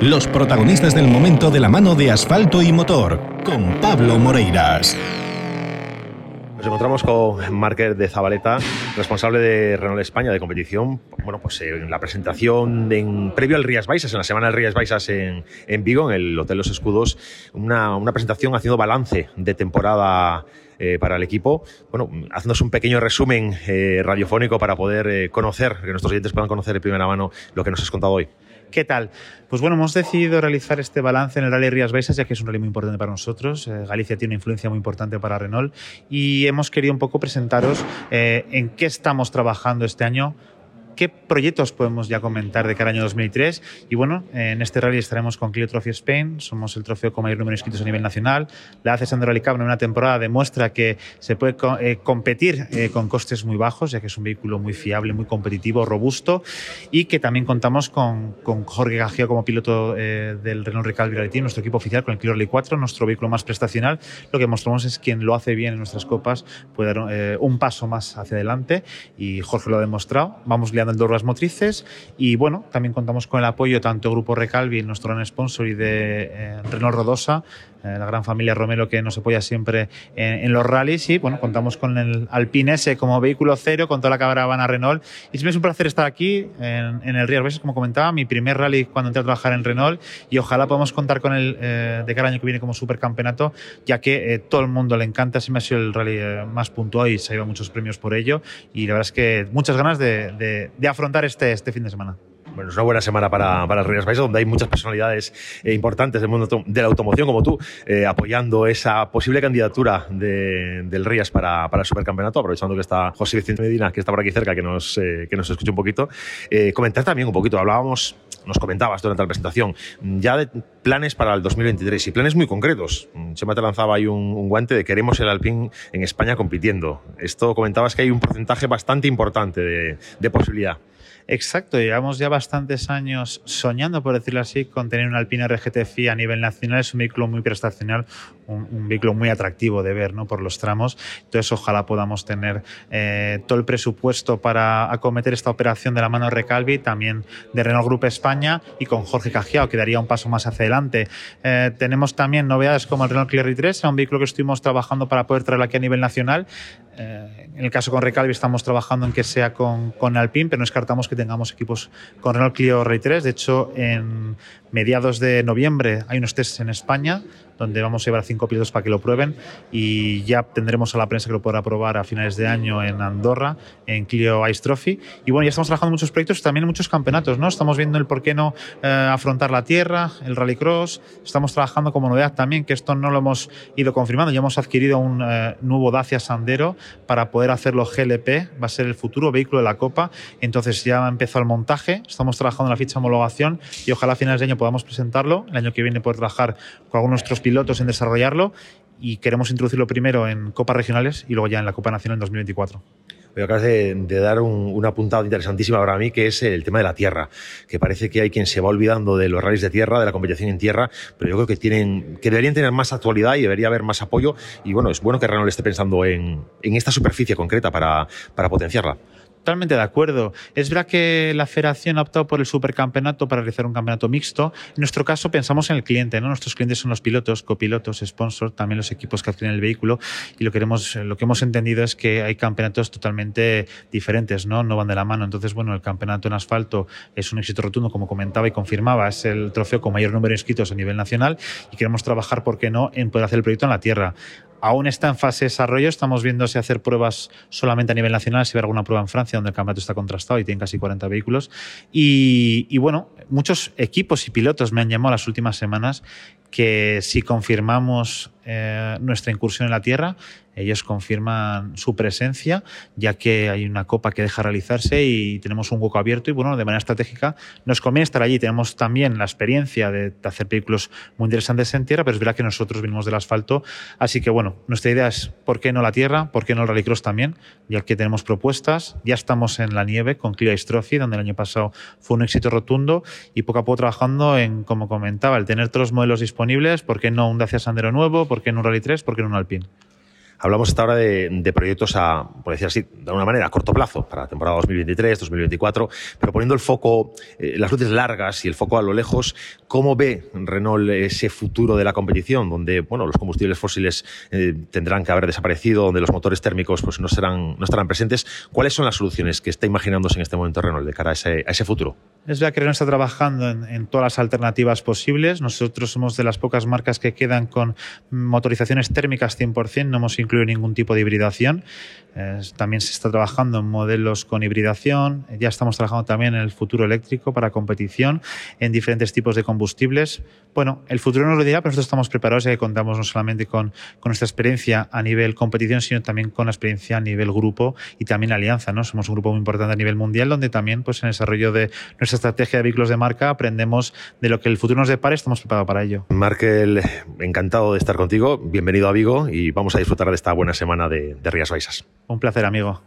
Los protagonistas del momento de la mano de asfalto y motor, con Pablo Moreiras. Nos encontramos con Marker de Zabaleta, responsable de Renault España de competición. Bueno, pues en la presentación en, previo al Rías Baixas, en la semana del Rías Baixas en, Vigo, en el Hotel Los Escudos, una, presentación haciendo balance de temporada eh, para el equipo. Bueno, haciéndonos un pequeño resumen eh, radiofónico para poder eh, conocer, que nuestros oyentes puedan conocer de primera mano lo que nos has contado hoy. ¿Qué tal? Pues bueno, hemos decidido realizar este balance en el Rally Rías Baixas, ya que es un rally muy importante para nosotros. Eh, Galicia tiene una influencia muy importante para Renault y hemos querido un poco presentaros eh, en qué estamos trabajando este año qué proyectos podemos ya comentar de cara al año 2003. Y bueno, en este rally estaremos con Clio Trophy Spain, somos el trofeo con mayor número de inscritos a nivel nacional. La ACE Sandro Cup en una temporada demuestra que se puede eh, competir eh, con costes muy bajos, ya que es un vehículo muy fiable, muy competitivo, robusto, y que también contamos con, con Jorge Gagio como piloto eh, del Renault Recalvi Rally Team, nuestro equipo oficial con el Clio Rally 4, nuestro vehículo más prestacional. Lo que mostramos es quien lo hace bien en nuestras copas puede dar eh, un paso más hacia adelante y Jorge lo ha demostrado. Vamos liando el las motrices y bueno, también contamos con el apoyo tanto Grupo Recalvi, nuestro gran sponsor, y de eh, Renault Rodosa, eh, la gran familia Romero que nos apoya siempre en, en, los rallies. Y bueno, contamos con el Alpine S como vehículo cero, con toda la caravana Renault. Y siempre es un placer estar aquí en, en el Río Arbes, como comentaba, mi primer rally cuando entré a trabajar en Renault. Y ojalá podamos contar con él eh, de cada año que viene como supercampeonato, ya que eh, todo el mundo le encanta, siempre ha sido el rally eh, más puntual y se ha llevado muchos premios por ello. Y la verdad es que muchas ganas de, de, de afrontar este, este fin de semana. Bueno, es una buena semana para, para el Rías Baixas, donde hay muchas personalidades eh, importantes del mundo de la automoción, como tú, eh, apoyando esa posible candidatura de, del Rías para, para, el supercampeonato, aprovechando que está José Vicente Medina, que está por aquí cerca, que nos, eh, que nos escuche un poquito. Eh, comentar también un poquito, hablábamos, nos comentabas durante la presentación, ya de planes para el 2023 y planes muy concretos. Chema te lanzaba ahí un, un guante de queremos el Alpine en España compitiendo. Esto comentabas que hay un porcentaje bastante importante de, de posibilidad. Exacto, llevamos ya bastantes años soñando, por decirlo así, con tener un Alpine RGT FI a nivel nacional. Es un vehículo muy prestacional, un, vehículo muy atractivo de ver ¿no? por los tramos. Entonces, ojalá podamos tener eh, todo el presupuesto para acometer esta operación de la mano de Recalvi, también de Renault Group España y con Jorge Cajiao, que daría un paso más hacia adelante. Eh, tenemos también novedades como el Renault Clery 3, un vehículo que estuvimos trabajando para poder traerlo aquí a nivel nacional. Eh, en el caso con Recalvi estamos trabajando en que sea con, con Alpine, pero no descartamos que tengamos equipos con Renault Clio Ray 3. De hecho, en mediados de noviembre hay unos tests en España donde vamos a llevar a cinco pilotos para que lo prueben y ya tendremos a la prensa que lo podrá probar a finales de año en Andorra, en Clio Ice Trophy. Y bueno, ya estamos trabajando en muchos proyectos, también en muchos campeonatos, ¿no? Estamos viendo el por qué no eh, afrontar la tierra, el rallycross, estamos trabajando como novedad también, que esto no lo hemos ido confirmando, ya hemos adquirido un eh, nuevo Dacia Sandero para poder hacerlo GLP, va a ser el futuro vehículo de la Copa, entonces ya empezó el montaje, estamos trabajando en la ficha de homologación y ojalá a finales de año podamos presentarlo, el año que viene poder trabajar con algunos nuestros pilotos en desarrollarlo y queremos introducirlo primero en copas regionales y luego ya en la Copa Nacional en 2024. Hoy acabas de, de dar un, una puntada interesantísima para mí, que es el tema de la tierra, que parece que hay quien se va olvidando de los rallies de tierra, de la competición en tierra, pero yo creo que tienen, que deberían tener más actualidad y debería haber más apoyo. Y bueno, es bueno que Renault esté pensando en, esta superficie concreta para potenciarla. Totalmente de acuerdo. Es verdad que la federación ha optado por el supercampeonato para realizar un campeonato mixto. En nuestro caso pensamos en el cliente, ¿no? Nuestros clientes son los pilotos, copilotos, sponsors, también los equipos que adquieren el vehículo y lo que, hemos, entendido es que hay campeonatos totalmente diferentes, ¿no? No van de la mano. Entonces, bueno, el campeonato en asfalto es un éxito rotundo, como comentaba y confirmaba, es el trofeo con mayor número de inscritos a nivel nacional y queremos trabajar, ¿por qué no?, en poder hacer el proyecto en la tierra aún está en fase de desarrollo. Estamos viendo si hacer pruebas solamente a nivel nacional, si ver alguna prueba en Francia, donde el campeonato está contrastado y tiene casi 40 vehículos. Y, y, bueno, muchos equipos y pilotos me han llamado las últimas semanas que si confirmamos eh, nuestra incursión en la Tierra, ellos confirman su presencia, ya que hay una copa que deja realizarse y tenemos un hueco abierto y bueno, de manera estratégica nos conviene estar allí. Tenemos también la experiencia de, hacer vehículos muy interesantes en tierra, pero es verdad que nosotros venimos del asfalto, así que bueno, nuestra idea es ¿por qué no la tierra? ¿Por qué no el rallycross también? Ya que tenemos propuestas, ya estamos en la nieve con Ice Trophy, donde el año pasado fue un éxito rotundo y poco a poco trabajando en, como comentaba, el tener todos los modelos disponibles, ¿por qué no un Dacia Sandero nuevo? ¿Por qué no un Rally 3? ¿Por qué no un Alpine? Hablamos hasta ahora de, proyectos a, por decir así, de alguna manera, a corto plazo, para la temporada 2023, 2024, pero poniendo el foco, eh, las luces largas y el foco a lo lejos, ¿cómo ve Renault ese futuro de la competición, donde bueno, los combustibles fósiles eh, tendrán que haber desaparecido, donde los motores térmicos pues, no, serán, no estarán presentes? ¿Cuáles son las soluciones que está imaginándose en este momento Renault de cara a ese, futuro? Es verdad que Renault está trabajando en, en todas las alternativas posibles. Nosotros somos de las pocas marcas que quedan con motorizaciones térmicas 100%, no hemos incluido ningún tipo de hibridación. También se está trabajando en modelos con hibridación, ya estamos trabajando también en el futuro eléctrico para competición, en diferentes tipos de combustibles. Bueno, el futuro nos lo dirá, pero nosotros estamos preparados ya que contamos no solamente con, nuestra experiencia a nivel competición, sino también con la experiencia a nivel grupo y también alianza. ¿no? Somos un grupo muy importante a nivel mundial, donde también pues, en el desarrollo de nuestra estrategia de vehículos de marca aprendemos de lo que el futuro nos depare, estamos preparados para ello. Markel, encantado de estar contigo, bienvenido a Vigo y vamos a disfrutar de esta buena semana de, de Rías Baixas. Un placer, amigo.